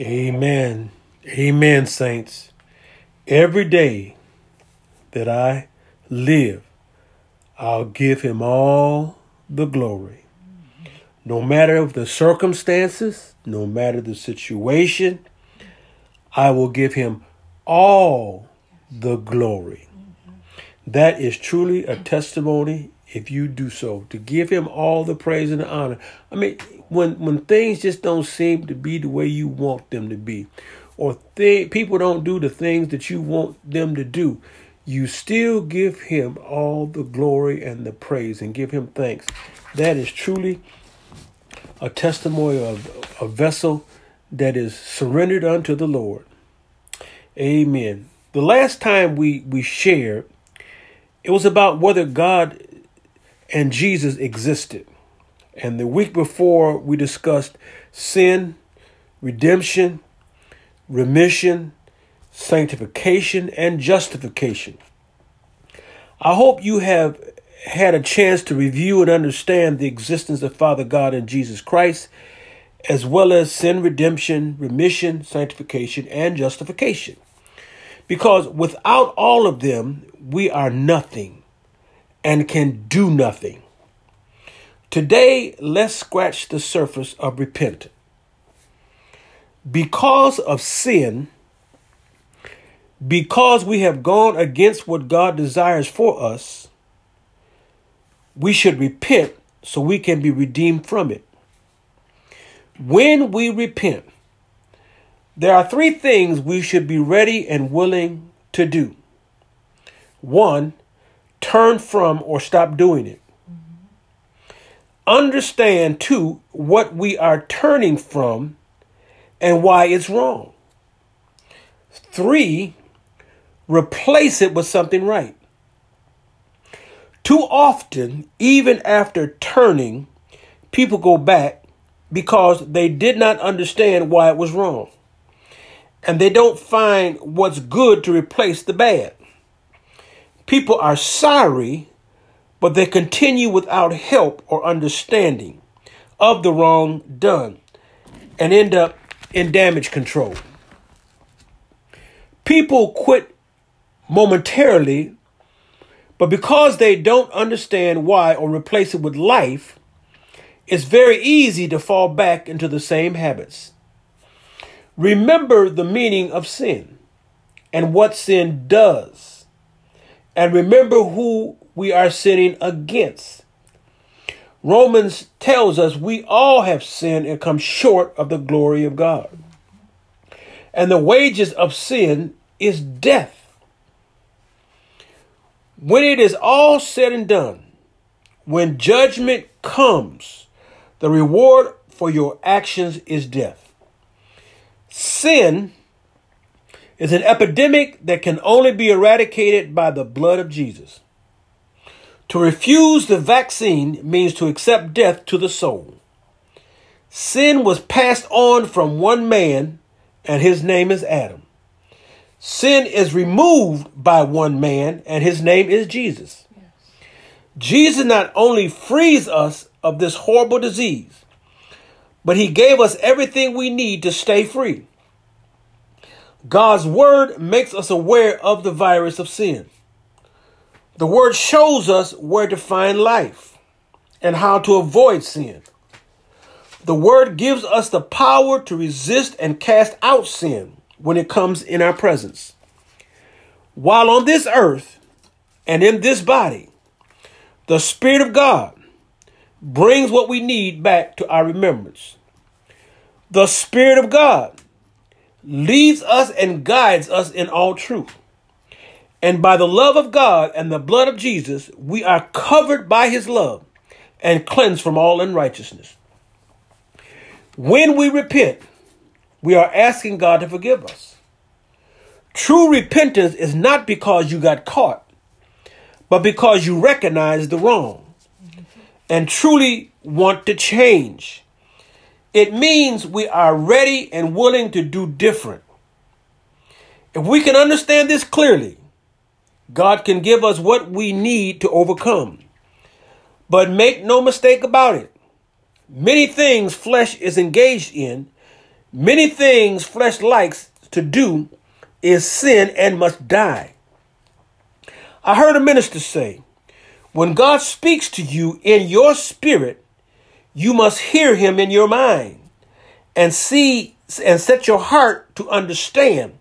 Amen. Amen, saints. Every day that I live, I'll give him all the glory. No matter the circumstances, no matter the situation, I will give him all the glory. That is truly a testimony if you do so, to give him all the praise and the honor. I mean, when when things just don't seem to be the way you want them to be, or th- people don't do the things that you want them to do, you still give him all the glory and the praise and give him thanks. That is truly a testimony of a vessel that is surrendered unto the Lord. Amen. The last time we, we shared, it was about whether God and Jesus existed. And the week before, we discussed sin, redemption, remission, sanctification, and justification. I hope you have had a chance to review and understand the existence of Father God and Jesus Christ, as well as sin, redemption, remission, sanctification, and justification. Because without all of them, we are nothing and can do nothing. Today, let's scratch the surface of repentance. Because of sin, because we have gone against what God desires for us, we should repent so we can be redeemed from it. When we repent, there are three things we should be ready and willing to do. One, turn from or stop doing it. Mm-hmm. Understand, too, what we are turning from and why it's wrong. Three, replace it with something right. Too often, even after turning, people go back because they did not understand why it was wrong. And they don't find what's good to replace the bad. People are sorry, but they continue without help or understanding of the wrong done and end up in damage control. People quit momentarily, but because they don't understand why or replace it with life, it's very easy to fall back into the same habits. Remember the meaning of sin and what sin does, and remember who we are sinning against. Romans tells us we all have sinned and come short of the glory of God. And the wages of sin is death. When it is all said and done, when judgment comes, the reward for your actions is death. Sin is an epidemic that can only be eradicated by the blood of Jesus. To refuse the vaccine means to accept death to the soul. Sin was passed on from one man, and his name is Adam. Sin is removed by one man, and his name is Jesus. Yes. Jesus not only frees us of this horrible disease, but he gave us everything we need to stay free. God's word makes us aware of the virus of sin. The word shows us where to find life and how to avoid sin. The word gives us the power to resist and cast out sin when it comes in our presence. While on this earth and in this body, the Spirit of God brings what we need back to our remembrance. The Spirit of God leads us and guides us in all truth. And by the love of God and the blood of Jesus, we are covered by his love and cleansed from all unrighteousness. When we repent, we are asking God to forgive us. True repentance is not because you got caught, but because you recognize the wrong and truly want to change. It means we are ready and willing to do different. If we can understand this clearly, God can give us what we need to overcome. But make no mistake about it. Many things flesh is engaged in Many things flesh likes to do is sin and must die. I heard a minister say, when God speaks to you in your spirit, you must hear him in your mind and see and set your heart to understand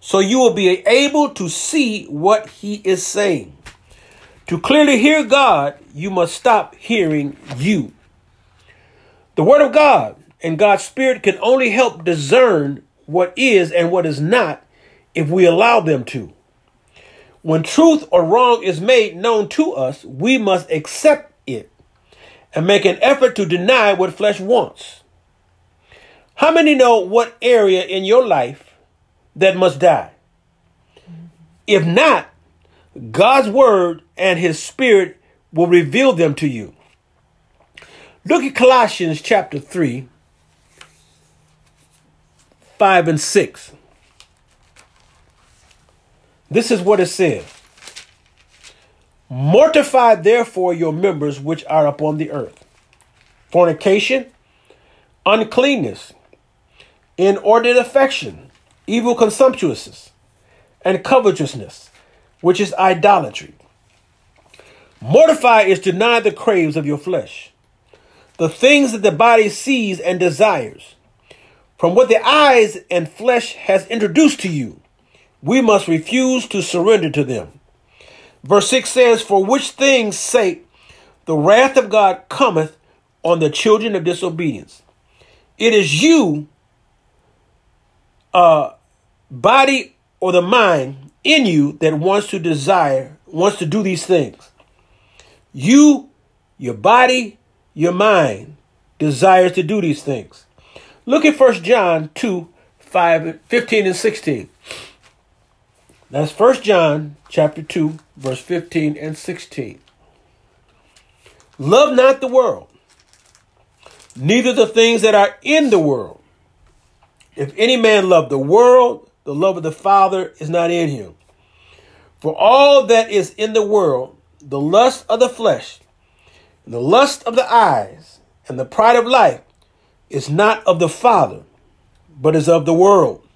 so you will be able to see what he is saying. To clearly hear God, you must stop hearing you. The Word of God and God's Spirit can only help discern what is and what is not if we allow them to. When truth or wrong is made known to us, we must accept and make an effort to deny what flesh wants. How many know what area in your life that must die? If not, God's word and his spirit will reveal them to you. Look at Colossians chapter 3, 5 and 6. This is what it says Mortify therefore your members which are upon the earth fornication, uncleanness, inordinate affection, evil consumptuousness, and covetousness, which is idolatry. Mortify is deny the craves of your flesh, the things that the body sees and desires, from what the eyes and flesh has introduced to you we must refuse to surrender to them. Verse 6 says, For which things sake the wrath of God cometh on the children of disobedience. It is you, uh, body or the mind in you that wants to desire, wants to do these things. You, your body, your mind desires to do these things. Look at 1 John 2, 5, 15 and 16. That's First John chapter 2, verse 15 and 16. Love not the world, neither the things that are in the world. If any man love the world, the love of the Father is not in him. For all that is in the world, the lust of the flesh, the lust of the eyes, and the pride of life, is not of the Father, but is of the world.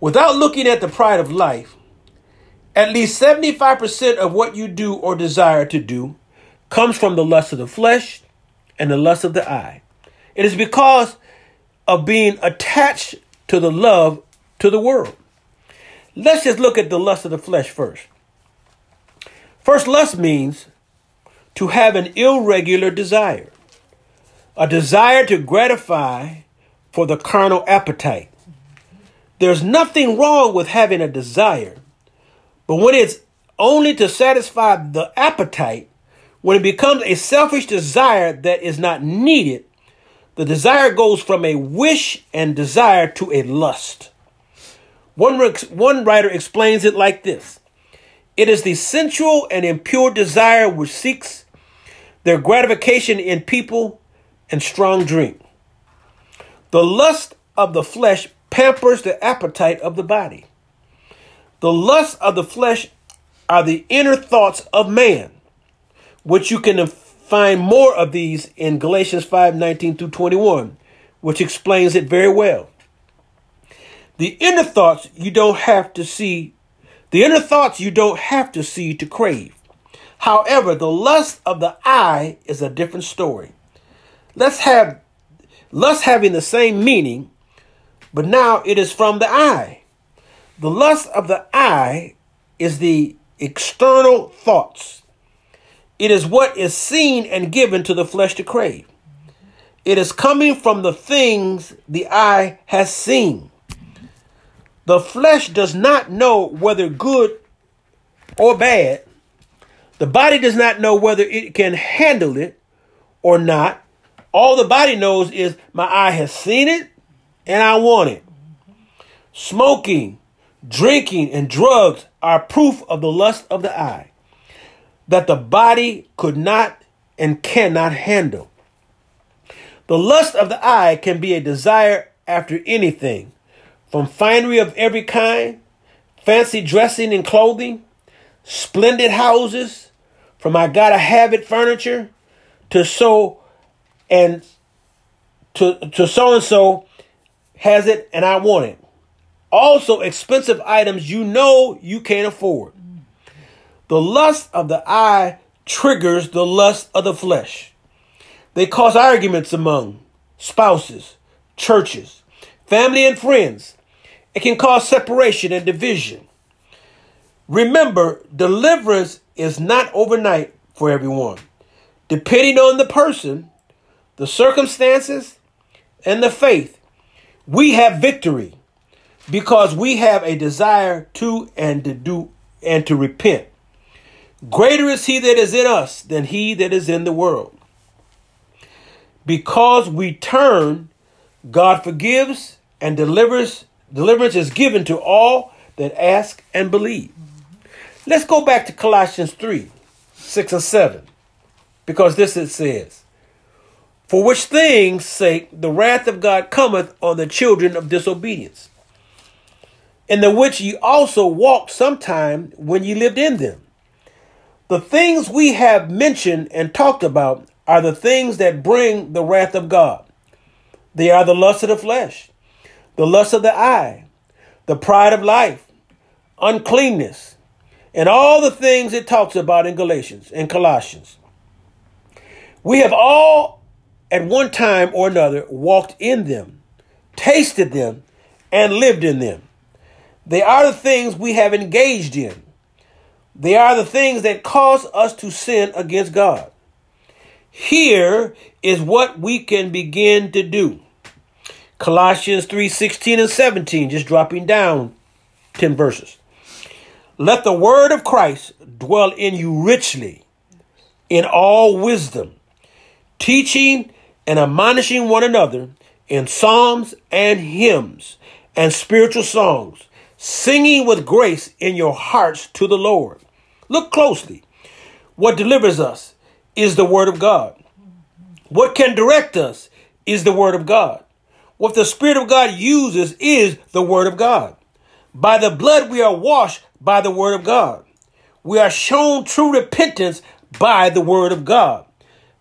Without looking at the pride of life, at least 75% of what you do or desire to do comes from the lust of the flesh and the lust of the eye. It is because of being attached to the love to the world. Let's just look at the lust of the flesh first. First, lust means to have an irregular desire, a desire to gratify for the carnal appetite. There's nothing wrong with having a desire, but when it's only to satisfy the appetite, when it becomes a selfish desire that is not needed, the desire goes from a wish and desire to a lust. One, one writer explains it like this It is the sensual and impure desire which seeks their gratification in people and strong drink. The lust of the flesh pampers the appetite of the body. The lusts of the flesh are the inner thoughts of man, which you can find more of these in Galatians 5 19 through 21, which explains it very well. The inner thoughts you don't have to see, the inner thoughts you don't have to see to crave. However, the lust of the eye is a different story. Let's have lust having the same meaning but now it is from the eye. The lust of the eye is the external thoughts. It is what is seen and given to the flesh to crave. It is coming from the things the eye has seen. The flesh does not know whether good or bad. The body does not know whether it can handle it or not. All the body knows is my eye has seen it and I want it. Smoking, drinking, and drugs are proof of the lust of the eye that the body could not and cannot handle. The lust of the eye can be a desire after anything, from finery of every kind, fancy dressing and clothing, splendid houses, from I gotta have it furniture, to so and to to so and so has it and I want it. Also, expensive items you know you can't afford. The lust of the eye triggers the lust of the flesh. They cause arguments among spouses, churches, family, and friends. It can cause separation and division. Remember, deliverance is not overnight for everyone. Depending on the person, the circumstances, and the faith, we have victory because we have a desire to and to do and to repent. Greater is he that is in us than he that is in the world. Because we turn, God forgives and delivers. Deliverance is given to all that ask and believe. Let's go back to Colossians 3 6 and 7. Because this it says, For which things sake the wrath of God cometh on the children of disobedience, in the which ye also walked sometime when ye lived in them. The things we have mentioned and talked about are the things that bring the wrath of God. They are the lust of the flesh, the lust of the eye, the pride of life, uncleanness, and all the things it talks about in Galatians and Colossians. We have all at one time or another walked in them, tasted them, and lived in them. They are the things we have engaged in. They are the things that cause us to sin against God. Here is what we can begin to do. Colossians 3 16 and 17, just dropping down 10 verses. Let the word of Christ dwell in you richly in all wisdom, teaching and admonishing one another in psalms and hymns and spiritual songs, singing with grace in your hearts to the Lord. Look closely. What delivers us is the Word of God. What can direct us is the Word of God. What the Spirit of God uses is the Word of God. By the blood we are washed by the Word of God. We are shown true repentance by the Word of God.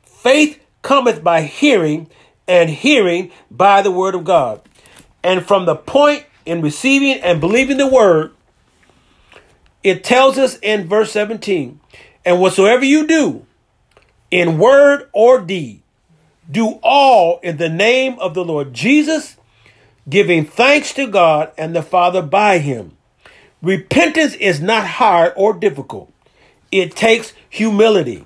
Faith cometh by hearing, and hearing by the Word of God. And from the point in receiving and believing the Word, it tells us in verse 17, and whatsoever you do, in word or deed, do all in the name of the Lord Jesus, giving thanks to God and the Father by him. Repentance is not hard or difficult. It takes humility.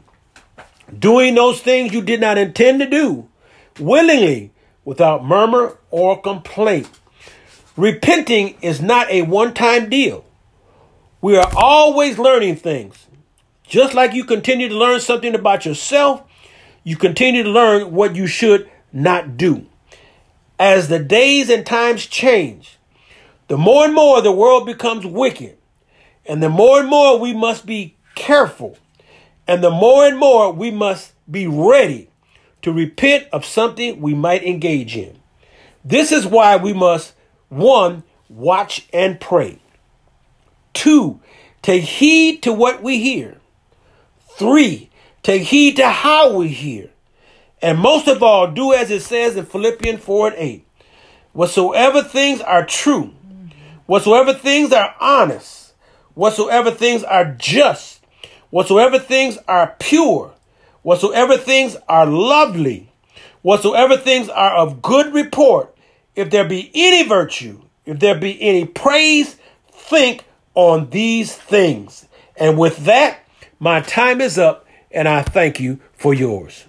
Doing those things you did not intend to do willingly without murmur or complaint. Repenting is not a one time deal. We are always learning things. Just like you continue to learn something about yourself, you continue to learn what you should not do. As the days and times change, the more and more the world becomes wicked, and the more and more we must be careful, and the more and more we must be ready to repent of something we might engage in. This is why we must, one, watch and pray. Two, take heed to what we hear. Three, take heed to how we hear. And most of all, do as it says in Philippians 4 and 8. Whatsoever things are true, whatsoever things are honest, whatsoever things are just, whatsoever things are pure, whatsoever things are lovely, whatsoever things are of good report, if there be any virtue, if there be any praise, think on these things. And with that, my time is up, and I thank you for yours.